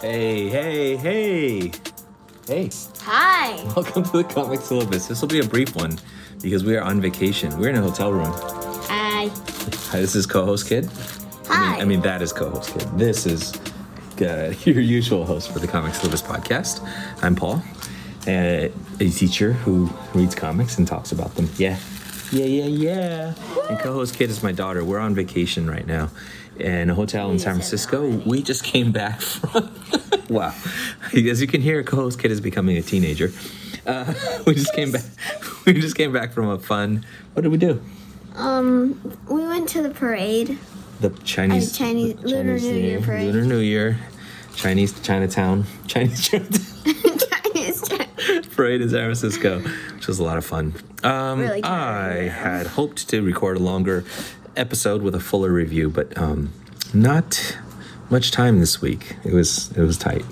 Hey, hey, hey. Hey, Hi. welcome to the comic syllabus. This will be a brief one because we are on vacation. We're in a hotel room. Hi. Hi, this is co-host Kid. I Hi. mean, I mean that is co-host Kid. This is uh, your usual host for the Comic Syllabus podcast. I'm Paul, uh, a teacher who reads comics and talks about them. Yeah, yeah, yeah, yeah. And co-host Kid is my daughter. We're on vacation right now in a hotel in San You said that Francisco. We just came back from. wow, as you can hear, co-host Kid is becoming a teenager. Uh, we just came back. We just came back from a fun. What did we do? Um, we went to the parade. The Chinese, Uh, Chinese- the Lunar New Year parade. Lunar New Year, Chinese Chinatown, Chinese Chinatown Chinese parade in San Francisco, which was a lot of fun. Um, Really I had hoped to record a longer episode with a fuller review, but um, not much time this week. It was it was tight.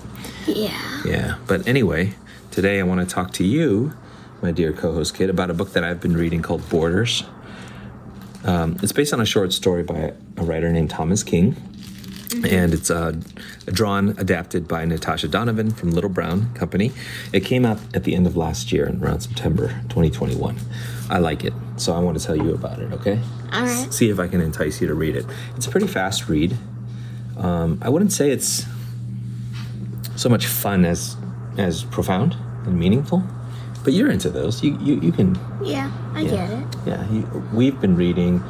Yeah. Yeah, but anyway, today I want to talk to you, my dear co-host kid, about a book that I've been reading called Borders. Um, it's based on a short story by a writer named Thomas King, and it's uh, drawn, adapted by Natasha Donovan from Little Brown Company. It came out at the end of last year, in around September 2021. I like it, so I want to tell you about it. Okay? All right. See if I can entice you to read it. It's a pretty fast read. Um, I wouldn't say it's so much fun as as profound and meaningful, but you're into those. You you, you can Yeah, I yeah. get it. Yeah, you, we've been reading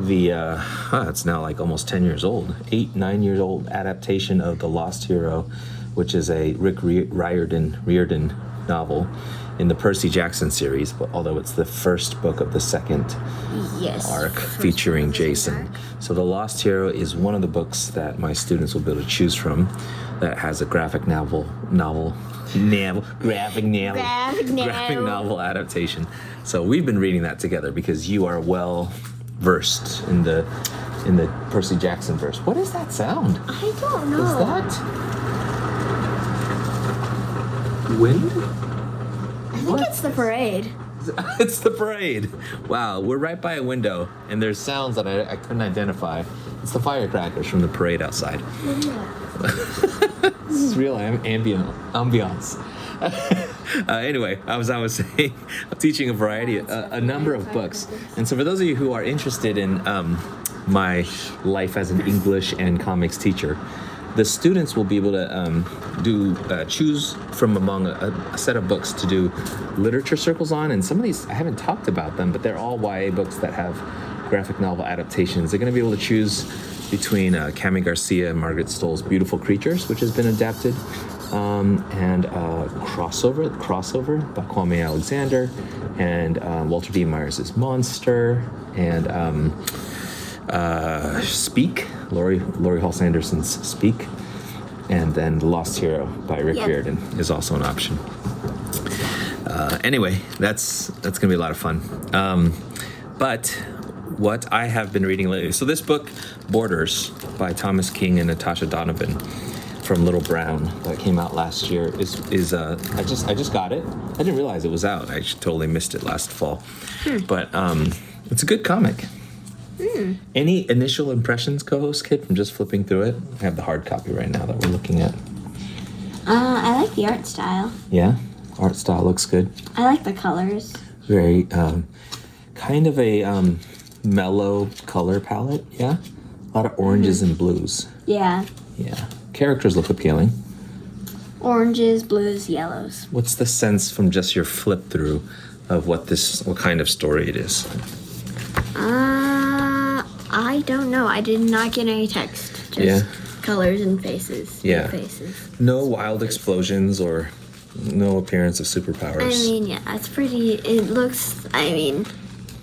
the uh, huh, it's now like almost ten years old, eight nine years old adaptation of the Lost Hero, which is a Rick Riordan Riordan novel in the Percy Jackson series. But although it's the first book of the second Yes. arc featuring one was in Jason. dark. So The Lost Hero is one of the books that my students will be able to choose from that has a graphic novel novel novel graphic novel Graphic graphic novel adaptation. So we've been reading that together because you are well versed in the in the Percy Jackson verse. What is that sound? I don't know. Is that wind? I think it's the parade. it's the parade. Wow, we're right by a window, and there's sounds that I, I couldn't identify. It's the firecrackers from the parade outside. This is real am- ambient ambiance. uh, anyway, I was saying, I'm teaching a variety, a, a number of books, and so for those of you who are interested in um, my life as an English and comics teacher, the students will be able to um, do uh, choose from among a, a set of books to do literature circles on, and some of these I haven't talked about them, but they're all YA books that have graphic novel adaptations. They're going to be able to choose between uh, Kami Garcia and Margaret Stohl's Beautiful Creatures, which has been adapted, um, and uh, Crossover, Crossover by Kwame Alexander, and uh, Walter D. Myers' Monster, and um, uh, Speak, Laurie, Laurie Halse Anderson's Speak, and then The Lost Hero by Rick Yep. Riordan is also an option. Uh, anyway, that's that's gonna be a lot of fun. Um, but what I have been reading lately, so this book, Borders by Thomas King and Natasha Donovan from Little Brown that came out last year is is uh, I just I just got it. I didn't realize it was out. I totally missed it last fall, but um, it's a good comic. Hmm. Any initial impressions, co-host kid, from just flipping through it? I have the hard copy right now that we're looking at. Uh, I like the art style. Yeah, art style looks good. I like the colors. Very um, kind of a um, mellow color palette. Yeah, a lot of oranges and blues. Yeah. Yeah, characters look appealing. Oranges, blues, yellows. What's the sense from just your flip through of what this, what kind of story it is? Uh, I don't know. I did not get any text. Just Yeah. colors and faces. Yeah. Faces. No wild explosions or no appearance of superpowers. I mean, yeah, it's pretty. It looks. I mean,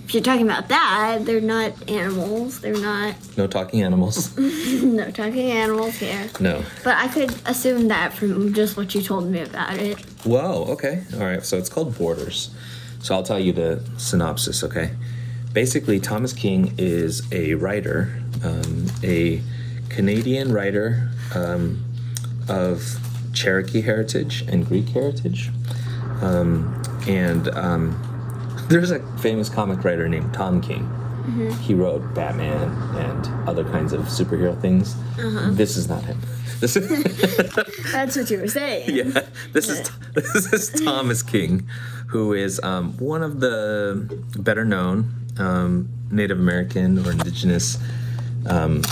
if you're talking about that, they're not animals. They're not. no talking animals. No talking animals here. no. But I could assume that from just what you told me about it. Whoa, okay. All right, so it's called Borders. So I'll tell you the synopsis, okay? Basically, Thomas King is a writer, um, a Canadian writer um, of Cherokee heritage and Greek heritage. Um, and um, there's a famous comic writer named Tom King. He wrote Batman and other kinds of superhero things. This is not him. This That's what you were saying. yeah, this is this is Thomas King, who is um, one of the better known um, Native American or Indigenous um,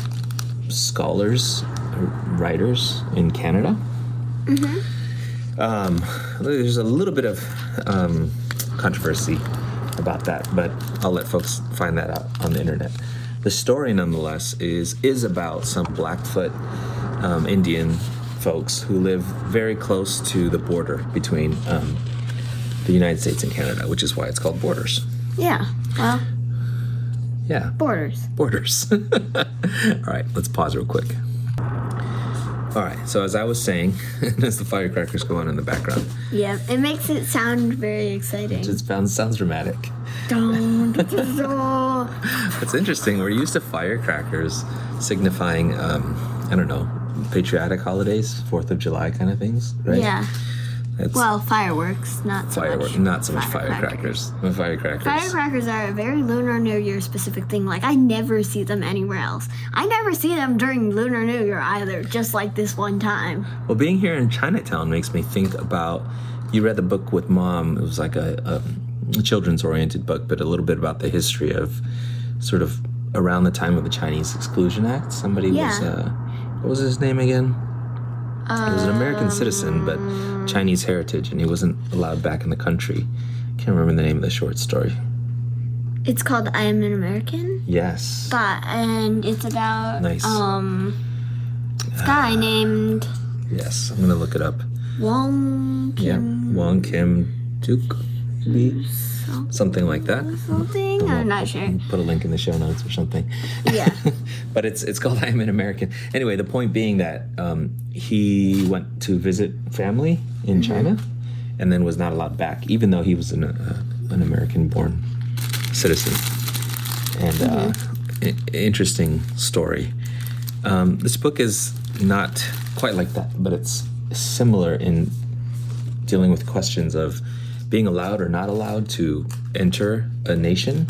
scholars, or writers in Canada. Um, there's a little bit of um, controversy about that, but I'll let folks find that out on the internet. The story, nonetheless, is is about some Blackfoot um, Indian folks who live very close to the border between um, the United States and Canada, which is why it's called Borders. Yeah. Well, Yeah, borders. borders. All right, let's pause real quick. All right, so as I was saying, as the firecrackers go on in the background, Yeah. It makes it sound very exciting. it sounds sounds dramatic. It's interesting. We're used to firecrackers signifying, um, I don't know, patriotic holidays, Fourth of July kind of things, right? Yeah. That's Well, fireworks, not so fireworks, much. not so much firecrackers. Firecrackers. Firecrackers are a very Lunar New Year specific thing. Like, I never see them anywhere else. I never see them during Lunar New Year either, just like this one time. Well, being here in Chinatown makes me think about. You read the book with mom. It was like a, a children's-oriented book, but a little bit about the history of sort of around the time of the Chinese Exclusion Act. Somebody was. Yeah. Uh, what was his name again? He was an American citizen, but Chinese heritage, and he wasn't allowed back in the country. Can't remember the name of the short story. It's called I Am an American. Yes. But, and it's about, Nice. um, this guy named Yes. I'm gonna look it up. Wong Kim. Yeah. Wong Kim Duke, something like that. something. I'm not sure. Put a link in the show notes or something. Yeah. but it's it's called I'm an American. Anyway, the point being that um, he went to visit family in China, and then was not allowed back, even though he was an uh, an American-born citizen. And uh, i- interesting story. Um, this book is not quite like that, but it's similar in dealing with questions of being allowed or not allowed to enter a nation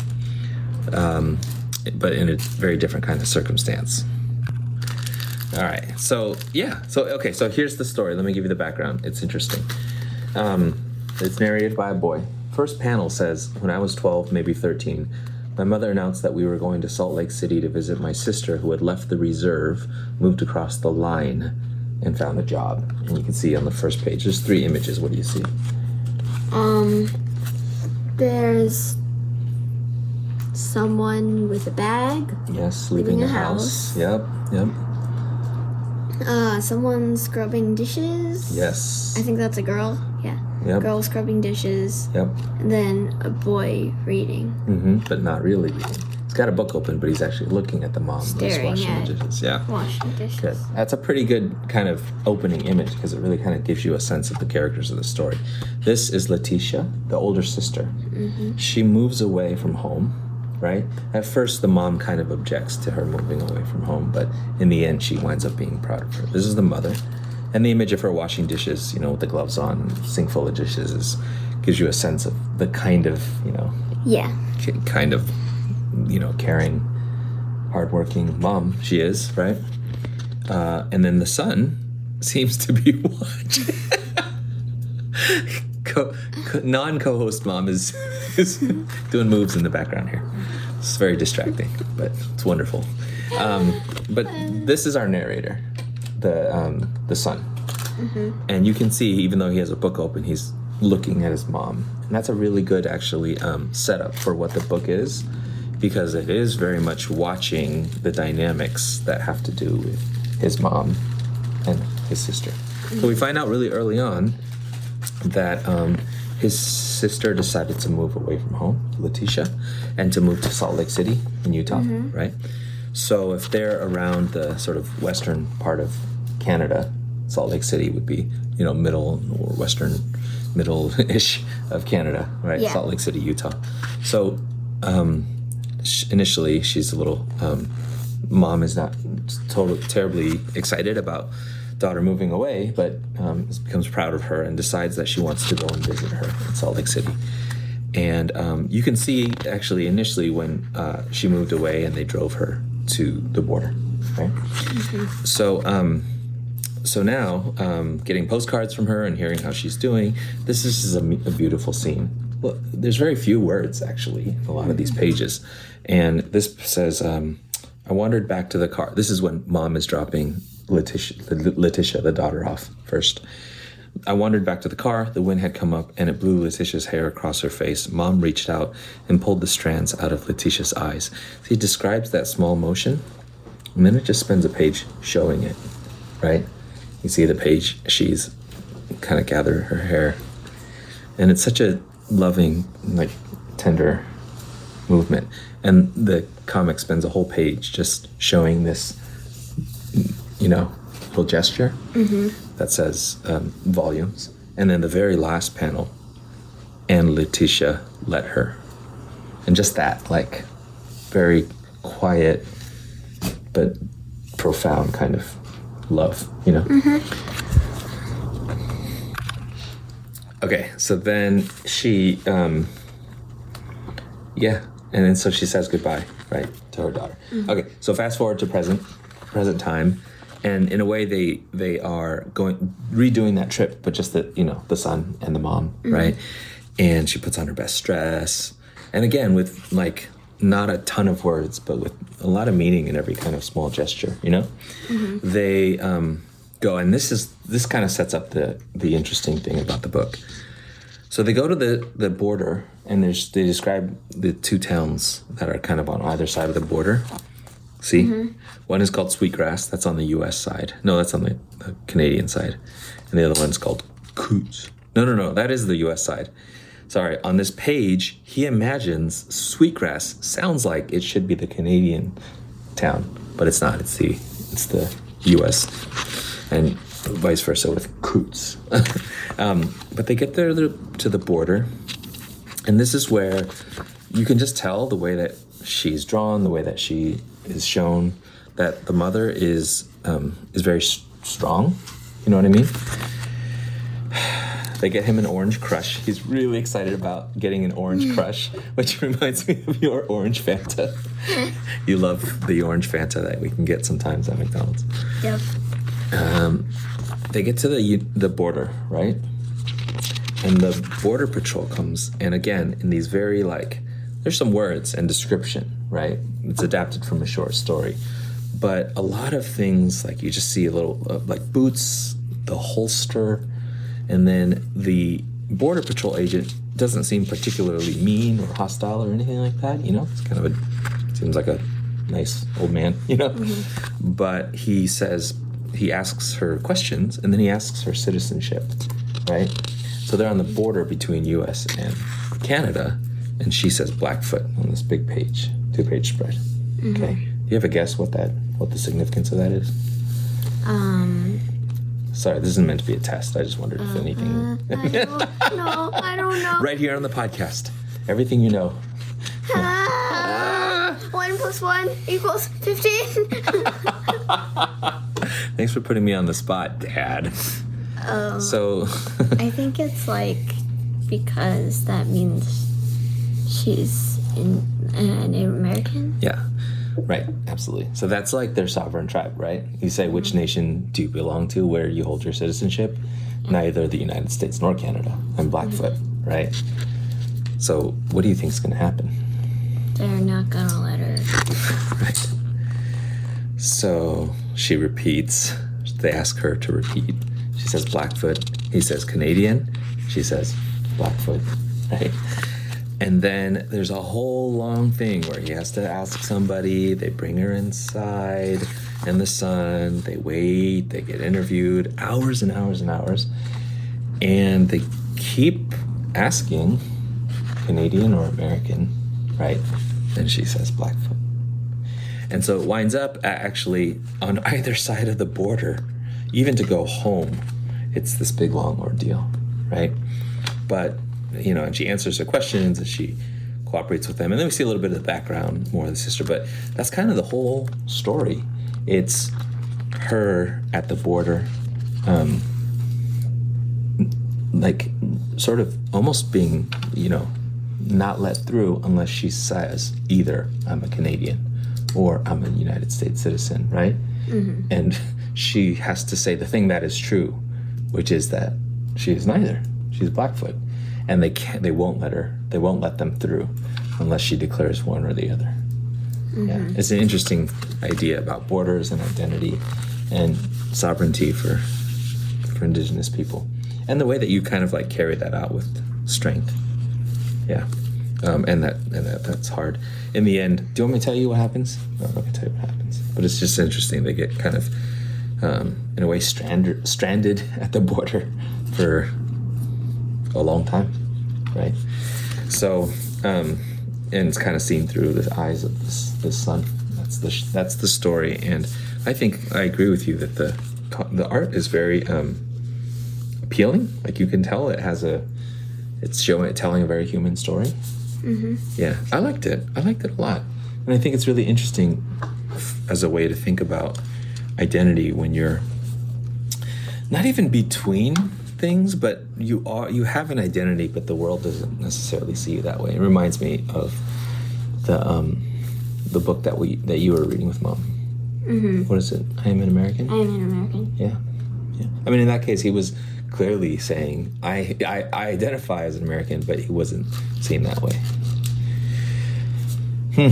but in a very different kind of circumstance. All right, so yeah, so okay, so here's the story. Let me give you the background. It's interesting. Um, it's narrated by a boy. First panel says, When I was 12, maybe 13, my mother announced that we were going to Salt Lake City to visit my sister who had left the reserve, moved across the line, and found a job. And you can see on the first page, there's three images. What do you see? Um, there's someone with a bag. Yes, leaving, Leaving a a house. house. Yep, yep. Uh, someone scrubbing dishes. Yes. I think that's a girl. Yeah. Yep. Girl scrubbing dishes. Yep. And then a boy reading. Mm-hmm. but not really reading. He's got a book open, but he's actually looking at the mom who's Staring washing the dishes. Yeah. Washing dishes. Good. That's a pretty good kind of opening image because it really kind of gives you a sense of the characters of the story. This is Letitia, the older sister. Mm-hmm. She moves away from home, right? At first, the mom kind of objects to her moving away from home, but in the end, she winds up being proud of her. This is the mother. And the image of her washing dishes, you know, with the gloves on, sink full of dishes, is, gives you a sense of the kind of, you know, Yeah. ki- kind of, you know, caring, hardworking mom she is, right? Uh, and then the son seems to be watching. Co- co- non-co-host mom is, is doing moves in the background here. It's very distracting, but it's wonderful. Um, but this is our narrator, the um, the son, and you can see even though he has a book open, he's looking at his mom, and that's a really good actually um, setup for what the book is, because it is very much watching the dynamics that have to do with his mom and his sister. So we find out really early on that um, his sister decided to move away from home, Letitia, and to move to Salt Lake City in Utah, right? So if they're around the sort of western part of Canada, Salt Lake City would be, you know, middle or western, middle-ish of Canada, right? Yeah. Salt Lake City, Utah. So um, initially, she's a little. Um, mom is not totally terribly excited about daughter moving away, but um, becomes proud of her and decides that she wants to go and visit her in Salt Lake City. And um, you can see actually initially when uh, she moved away and they drove her to the border, right? So um, so now, um, getting postcards from her and hearing how she's doing, this is a, a beautiful scene. Well, there's very few words actually in a lot of these pages, and this says, um, "I wandered back to the car." This is when mom is dropping Letitia, Letitia, the daughter, off first. I wandered back to the car. The wind had come up and it blew Letitia's hair across her face. Mom reached out and pulled the strands out of Letitia's eyes. He describes that small motion, and then it just spends a page showing it, right? You see the page, she's kind of gathered her hair. And it's such a loving, like tender movement. And the comic spends a whole page just showing this, you know, little gesture that says um, volumes. And then the very last panel, and Letitia let her. And just that, like, very quiet but profound kind of love, you know? Okay, so then she, um, yeah, and then so she says goodbye, right, to her daughter. Okay, so fast forward to present, present time, and in a way they they are going redoing that trip, but just the you know the son and the mom, right? And she puts on her best dress, and again with like not a ton of words, but with a lot of meaning in every kind of small gesture, you know. They um, go, and this is this kind of sets up the the interesting thing about the book. So they go to the, the border, and there's they describe the two towns that are kind of on either side of the border. See, mm-hmm. one is called Sweetgrass. That's on the U.S. side. No, that's on the, the Canadian side, and the other one's called Coutts. No, no, no, that is the U.S. side. Sorry, on this page, he imagines Sweetgrass sounds like it should be the Canadian town, but it's not. It's the it's the U.S. and vice versa with Coutts. um, but they get there to the border, and this is where you can just tell the way that she's drawn, the way that she is shown, that the mother is um, is very s- strong. You know what I mean? They get him an orange crush. He's really excited about getting an orange crush, which reminds me of your orange Fanta. you love the orange Fanta that we can get sometimes at McDonald's. Yep. They get to the the border, right? And the border patrol comes, and again, in these very like, there's some words and description, right? It's adapted from a short story, but a lot of things like you just see a little uh, like boots, the holster, and then the border patrol agent doesn't seem particularly mean or hostile or anything like that. You know, it's kind of a seems like a nice old man, you know. But he says he asks her questions and then he asks her citizenship, right? So they're on the border between U.S. and Canada, and she says Blackfoot on this big page, two-page spread. Mm-hmm. Okay, do you have a guess what that what the significance of that is? Um. Sorry, this isn't meant to be a test. I just wondered if uh, anything. Uh, I don't know. I don't know. right here on the podcast, everything you know. Plus one equals fifteen. Thanks for putting me on the spot, Dad. Um, So, I think it's like because that means she's in uh, Native American. yeah, right, absolutely. So that's like their sovereign tribe, right? You say which nation do you belong to, where you hold your citizenship? Neither the United States nor Canada. I'm Blackfoot, right? So, what do you think is going to happen? They're not gonna let her. Right. So she repeats. They ask her to repeat. She says Blackfoot. He says Canadian. She says Blackfoot. Right. And then there's a whole long thing where he has to ask somebody. They bring her inside in the sun. They wait. They get interviewed hours and hours and hours. And they keep asking Canadian or American, right? And she says Blackfoot. And so it winds up actually on either side of the border, even to go home, it's this big long ordeal, right? But, you know, and she answers her questions and she cooperates with them. And then we see a little bit of the background, more of the sister, but that's kind of the whole story. It's her at the border, um, like sort of almost being, you know, not let through unless she says either I'm a Canadian or I'm a United States citizen, right? Mm-hmm. And she has to say the thing that is true, which is that she is neither. She's Blackfoot, and they can't. They won't let her. They won't let them through unless she declares one or the other. Yeah, mm-hmm. it's an interesting idea about borders and identity and sovereignty for for indigenous people, and the way that you kind of like carry that out with strength. Yeah, um, and that and that that's hard. In the end, do you want me to tell you what happens? No, I'm not gonna tell you what happens, but it's just interesting. They get kind of, um, in a way, stranded stranded at the border for a long time, right? So, um, and it's kind of seen through the eyes of this this son. That's the that's the story, and I think I agree with you that the the art is very um, appealing. Like you can tell, it has a it's showing telling a very human story. Mm-hmm. Yeah, I liked it. I liked it a lot, and I think it's really interesting as a way to think about identity when you're not even between things, but you are you have an identity, but the world doesn't necessarily see you that way. It reminds me of the um, the book that we that you were reading with mom. Mm-hmm. What is it? I am an American. I am an American. Yeah, yeah. I mean, in that case, he was clearly saying, "I, I, I identify as an American," but he wasn't seen that way. Hmm.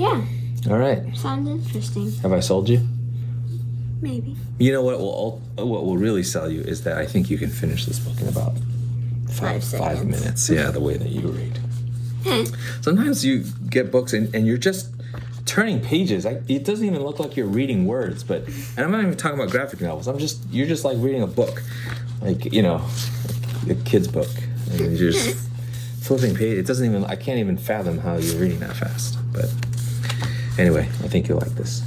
Yeah, All right, sounds interesting. have I sold you? Maybe. You know what will what will really sell you is that I think you can finish this book in about five Five five minutes. Yeah, the way that you read. Sometimes you get books and, and you're just turning pages. I, it doesn't even look like you're reading words. But and I'm not even talking about graphic novels. I'm just you're just like reading a book, like you know, a kid's book, and you're just flipping page. It doesn't even. I can't even fathom how you're reading that fast. But anyway, I think you'll like this.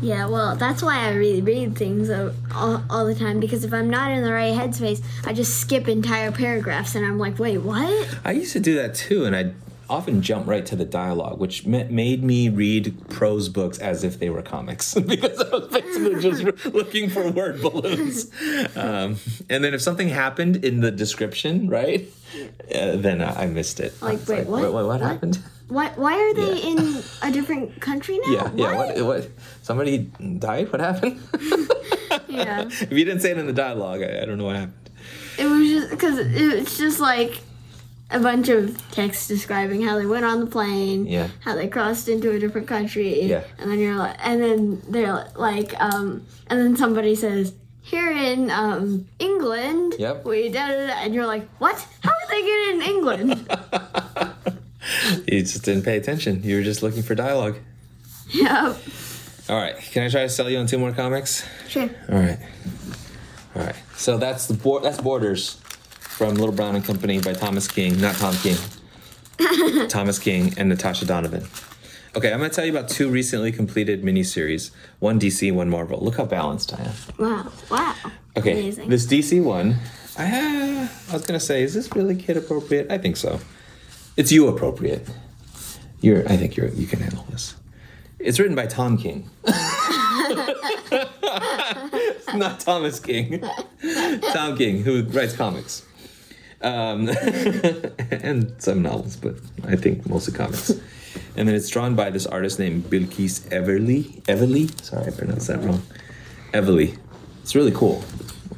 Yeah, well, that's why I really read things all, all, the time because if I'm not in the right headspace, I just skip entire paragraphs and I'm like, wait, what? I used to do that too, and I'd often jump right to the dialogue, which ma- made me read prose books as if they were comics because I was basically just looking for word balloons. Um, and then if something happened in the description, right, uh, then I I missed it. Like, wait, what? What, what What? happened? Why, why are they Yeah. in a different country now? Yeah, yeah. What? What? Somebody died. What happened? Yeah. if you didn't say it in the dialogue, I, I don't know what happened. It was just because it's just like a bunch of text describing how they went on the plane, Yeah. how they crossed into a different country, Yeah. and then you're like, and then they're like, um, and then somebody says, "Here in um, England, Yep. we da da da," and you're like, "What? How did they get in England?" You just didn't pay attention. You were just looking for dialogue. yeah, All right. Can I try to sell you on two more comics? sure. All right. All right. So that's the board. That's Borders from Little Brown and Company by Thomas King, not Tom King. Thomas King and Natasha Donovan. Okay, I'm going to tell you about two recently completed miniseries. One DC, one Marvel. Look how balanced I am. Wow, wow. Okay, Amazing. this DC one, I, uh, I was going to say, is this really kid appropriate? I think so. It's you appropriate. You're. I think you're. You can handle this. It's written by Tom King. Not Thomas King. Tom King, who writes comics. Um, and some novels, but I think mostly comics. And then it's drawn by this artist named Bilquis Everly. Everly? Sorry, I pronounced that wrong. Everly. It's really cool.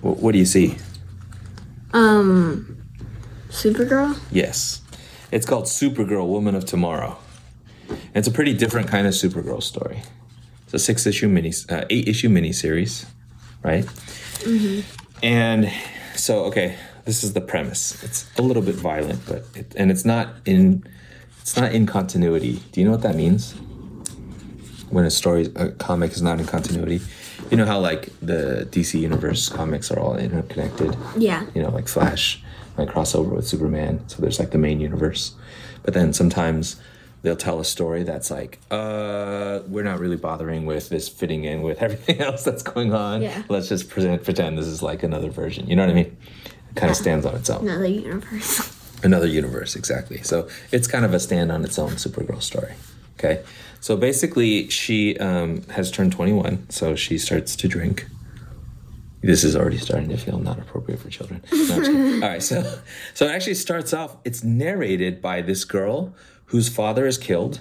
What, what do you see? Um, Supergirl. Yes. It's called Supergirl Woman of Tomorrow. And it's a pretty different kind of Supergirl story. It's a six issue mini, uh, eight issue miniseries, right? Mhm. And so, okay, this is the premise. It's a little bit violent, but it, and it's not in it's not in continuity. Do you know what that means? When a story, a comic is not in continuity. You know how like the DC universe comics are all interconnected Yeah. you know, like Flash might cross over with Superman. So there's like the main universe. But then sometimes they'll tell a story that's like, uh, we're not really bothering with this fitting in with everything else that's going on. Yeah. Let's just present, pretend this is like another version. You know what I mean? Kind of stands on its own. Another universe. Another universe, exactly. So it's kind of a stand on its own Supergirl story. Okay. So basically, she um, has turned 21, so she starts to drink. This is already starting to feel not appropriate for children. No, I'm just kidding. All right, so so it actually starts off. It's narrated by this girl whose father is killed,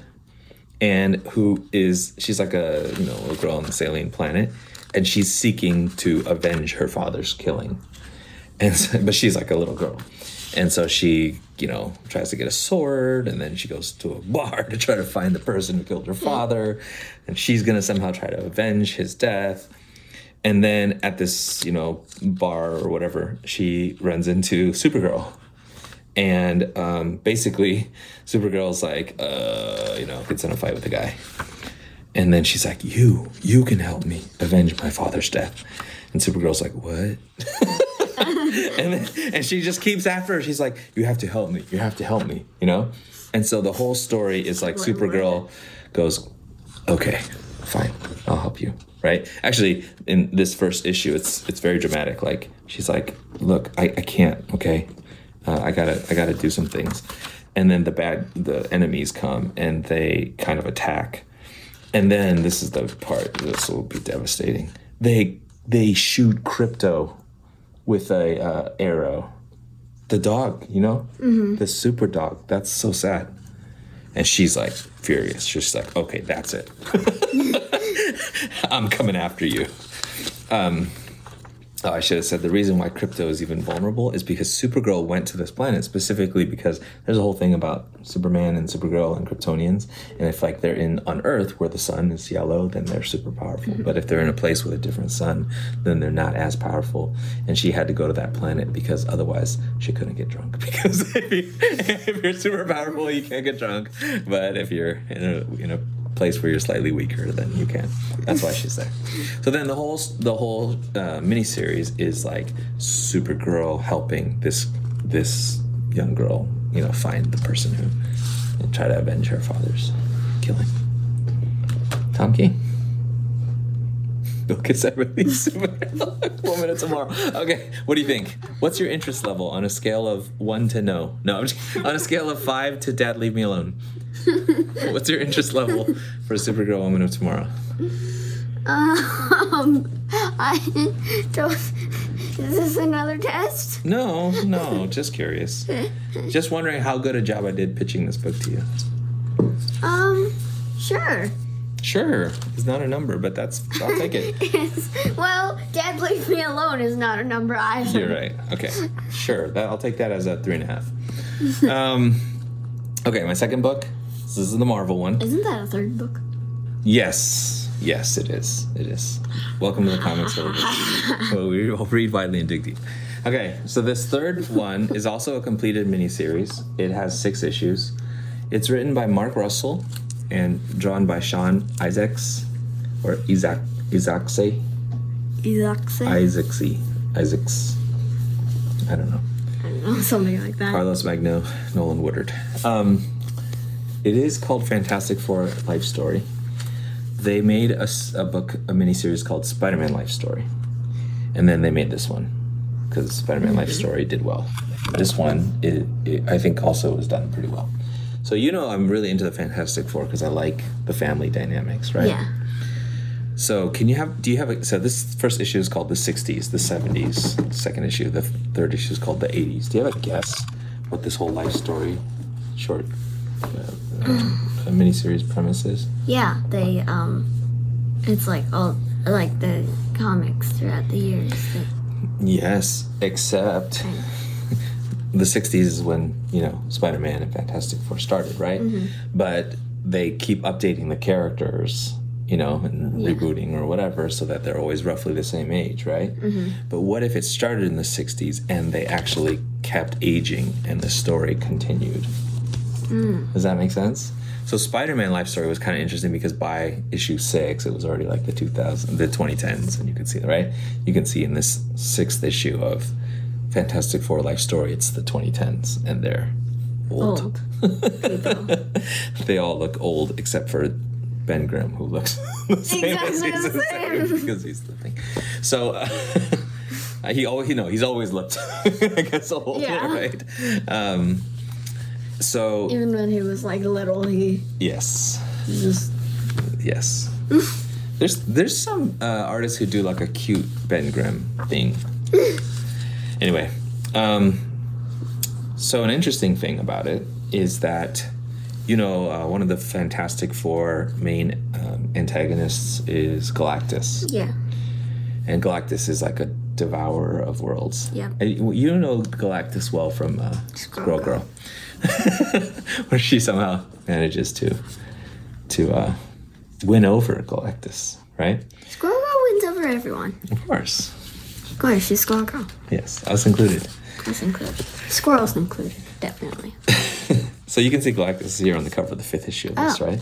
and who is she's like a you know a girl on the alien planet, and she's seeking to avenge her father's killing. And so, but she's like a little girl, and so she, you know, tries to get a sword, and then she goes to a bar to try to find the person who killed her father, and she's gonna somehow try to avenge his death. And then at this, you know, bar or whatever, she runs into Supergirl. And um, basically, Supergirl's like, uh, you know, gets in a fight with the guy. And then she's like, You, you can help me avenge my father's death. And Supergirl's like, What? and then, and she just keeps after her. She's like, You have to help me. You have to help me, you know? And so the whole story is like. Supergirl goes, Okay, fine, I'll help you. Right? Actually, in this first issue, it's it's very dramatic. Like she's like, Look, I, I can't, okay? Uh, I gotta I gotta do some things. And then the bad the enemies come and they kind of attack. And then this is the part. This will be devastating. They they shoot Krypto with a uh, arrow. The dog, you know, the super dog. That's so sad. And she's like furious. She's like, okay, that's it. I'm coming after you. Um, oh, I should have said the reason why Krypto is even vulnerable is because Supergirl went to this planet specifically because there's a whole thing about Superman and Supergirl and Kryptonians, and if like they're in on Earth where the sun is yellow, then they're super powerful. Mm-hmm. But if they're in a place with a different sun, then they're not as powerful. And she had to go to that planet because otherwise she couldn't get drunk. Because if, you, if you're super powerful, you can't get drunk. But if you're in a in a place where you're slightly weaker, than you can. That's why she's there. So then the whole the whole uh, miniseries is like Supergirl helping this this young girl, you know, find the person who and try to avenge her father's killing. Tom. Bill Everything Supergirl. One minute tomorrow. Okay, what do you think? What's your interest level on a scale of one to no? No, I'm just, on a scale of five to Dad, leave me alone. What's your interest level for Supergirl Woman of Tomorrow? Um, I don't. Is this another test? No, no, just curious. Just wondering how good a job I did pitching this book to you. Um, sure. Sure, it's not a number, but that's I'll take it. It's, well, Dad, leave me alone is not a number either. You're right. Okay, sure. That I'll take that as a three and a half. Um, okay, my second book. This is the Marvel one. Isn't that a third book? Yes, yes, it is. It is. Welcome to the comics. well, we will read widely and dig deep. Okay, so this third one is also a completed miniseries. It has six issues. It's written by Mark Russell and drawn by Sean Isaacs or Isaac Isaacse Isaacson? Isaacsy Isaacs. I don't know. I don't know, something like that. Carlos Magno, Nolan Woodard. Um, it is called Fantastic Four Life Story. They made a book, a miniseries called Spider Man Life Story. And then they made this one because Spider Man Life Story did well. This one, it, it, I think, also was done pretty well. So, you know, I'm really into the Fantastic Four because I like the family dynamics, right? Yeah. So, can you have? Do you have? A, so, this first issue is called the '60s, the '70s. Second issue, the third issue is called the '80s. Do you have a guess what this whole life story, short, uh, uh, miniseries premise is? Yeah, they, um, it's like all, like the comics throughout the years. That, Yes, except the '60s is when you know Spider-Man and Fantastic Four started, right? Mm-hmm. But they keep updating the characters, you know, and Yeah. rebooting or whatever, so that they're always roughly the same age, right? Mm-hmm. But what if it started in the '60s and they actually kept aging and the story continued? Mm. Does that make sense? So Spider-Man life story was kind of interesting because by issue six, it was already like the 2000, the 2010s, and you can see right. You can see in this sixth issue of Fantastic Four life story, it's the 2010s, and they're old. Old. they all look old except for Ben Grimm, who looks the same as Exactly he's the same. because he's the thing. So uh, he always, you know, he's always looked, I guess, old, Yeah. right? Um, so Even when he was like little, he yes. just Yes. there's there's some uh, artists who do like a cute Ben Grimm thing. Anyway, um, so an interesting thing about it is that you know uh, one of the Fantastic Four main um, antagonists is Galactus, yeah. and Galactus is like a devourer of worlds. Yep. And you know Galactus well from uh, Squirrel Squirrel Girl, where she somehow manages to to uh, win over Galactus, right? Squirrel Girl wins over everyone. Of course. Of course, she's Squirrel Girl. Yes, us included. Us included. Squirrels included, definitely. So you can see Galactus here on the cover of the fifth issue of this, Oh. right?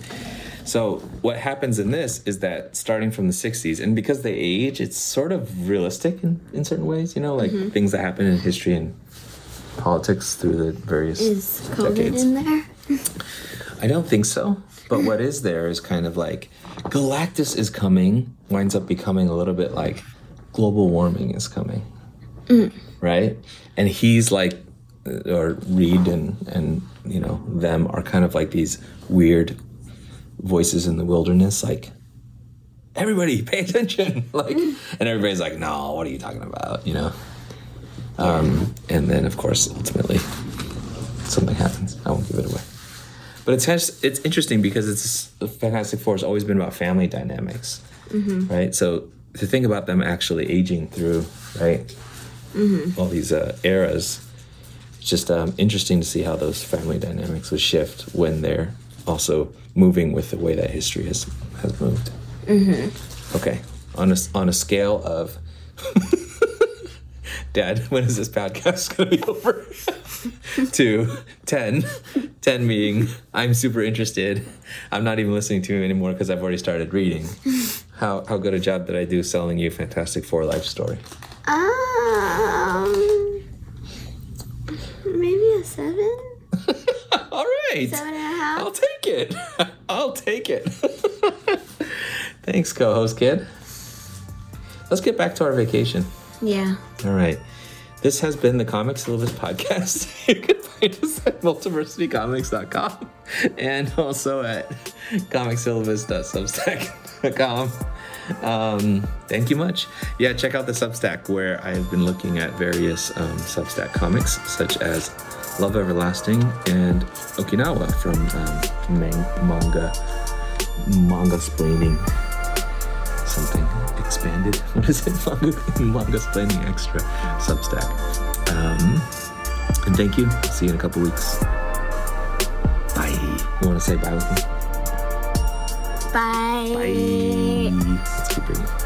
So what happens in this is that starting from the 60s, and because they age, it's sort of realistic in, in certain ways, you know, like Mm-hmm. things that happen in history and politics through the various Is COVID decades. in there? I don't think so. But what is there is kind of like Galactus is coming, winds up becoming a little bit like global warming is coming. Mm. Right? And he's like or Reed and and you know, them are kind of like these weird voices in the wilderness like everybody pay attention. Like mm. and everybody's like no what are you talking about? You know? Um, and then of course ultimately something happens. I won't give it away. But it's it's interesting because it's fantastic four has always been about family dynamics mm-hmm. right? So to think about them actually aging through right all these uh, eras it's just um, interesting to see how those family dynamics would shift when they're also moving with the way that history has has moved. Mm-hmm. Okay, on a on a scale of, Dad, when is this podcast going to be over? to 10, 10 being I'm super interested. I'm not even listening to him anymore because I've already started reading. How how good a job did I do selling you Fantastic Four life story? Um, maybe a seven, All right. seven and a half. I'll take it. I'll take it. Thanks, co host kid. Let's get back to our vacation. Yeah. All right. This has been the Comic Syllabus Podcast. You can find us at multiversitycomics.com and also at comicsyllabus.substack.com. Um, thank you much. Yeah, check out the Substack where I've been looking at various um, Substack comics, such as Love Everlasting and Okinawa from um, man- manga manga splaining something expanded. What is it? Manga, manga splaining extra Substack. Um, and thank you. See you in a couple weeks. Bye. You want to say bye with me? Bye. Bye. Let's keep.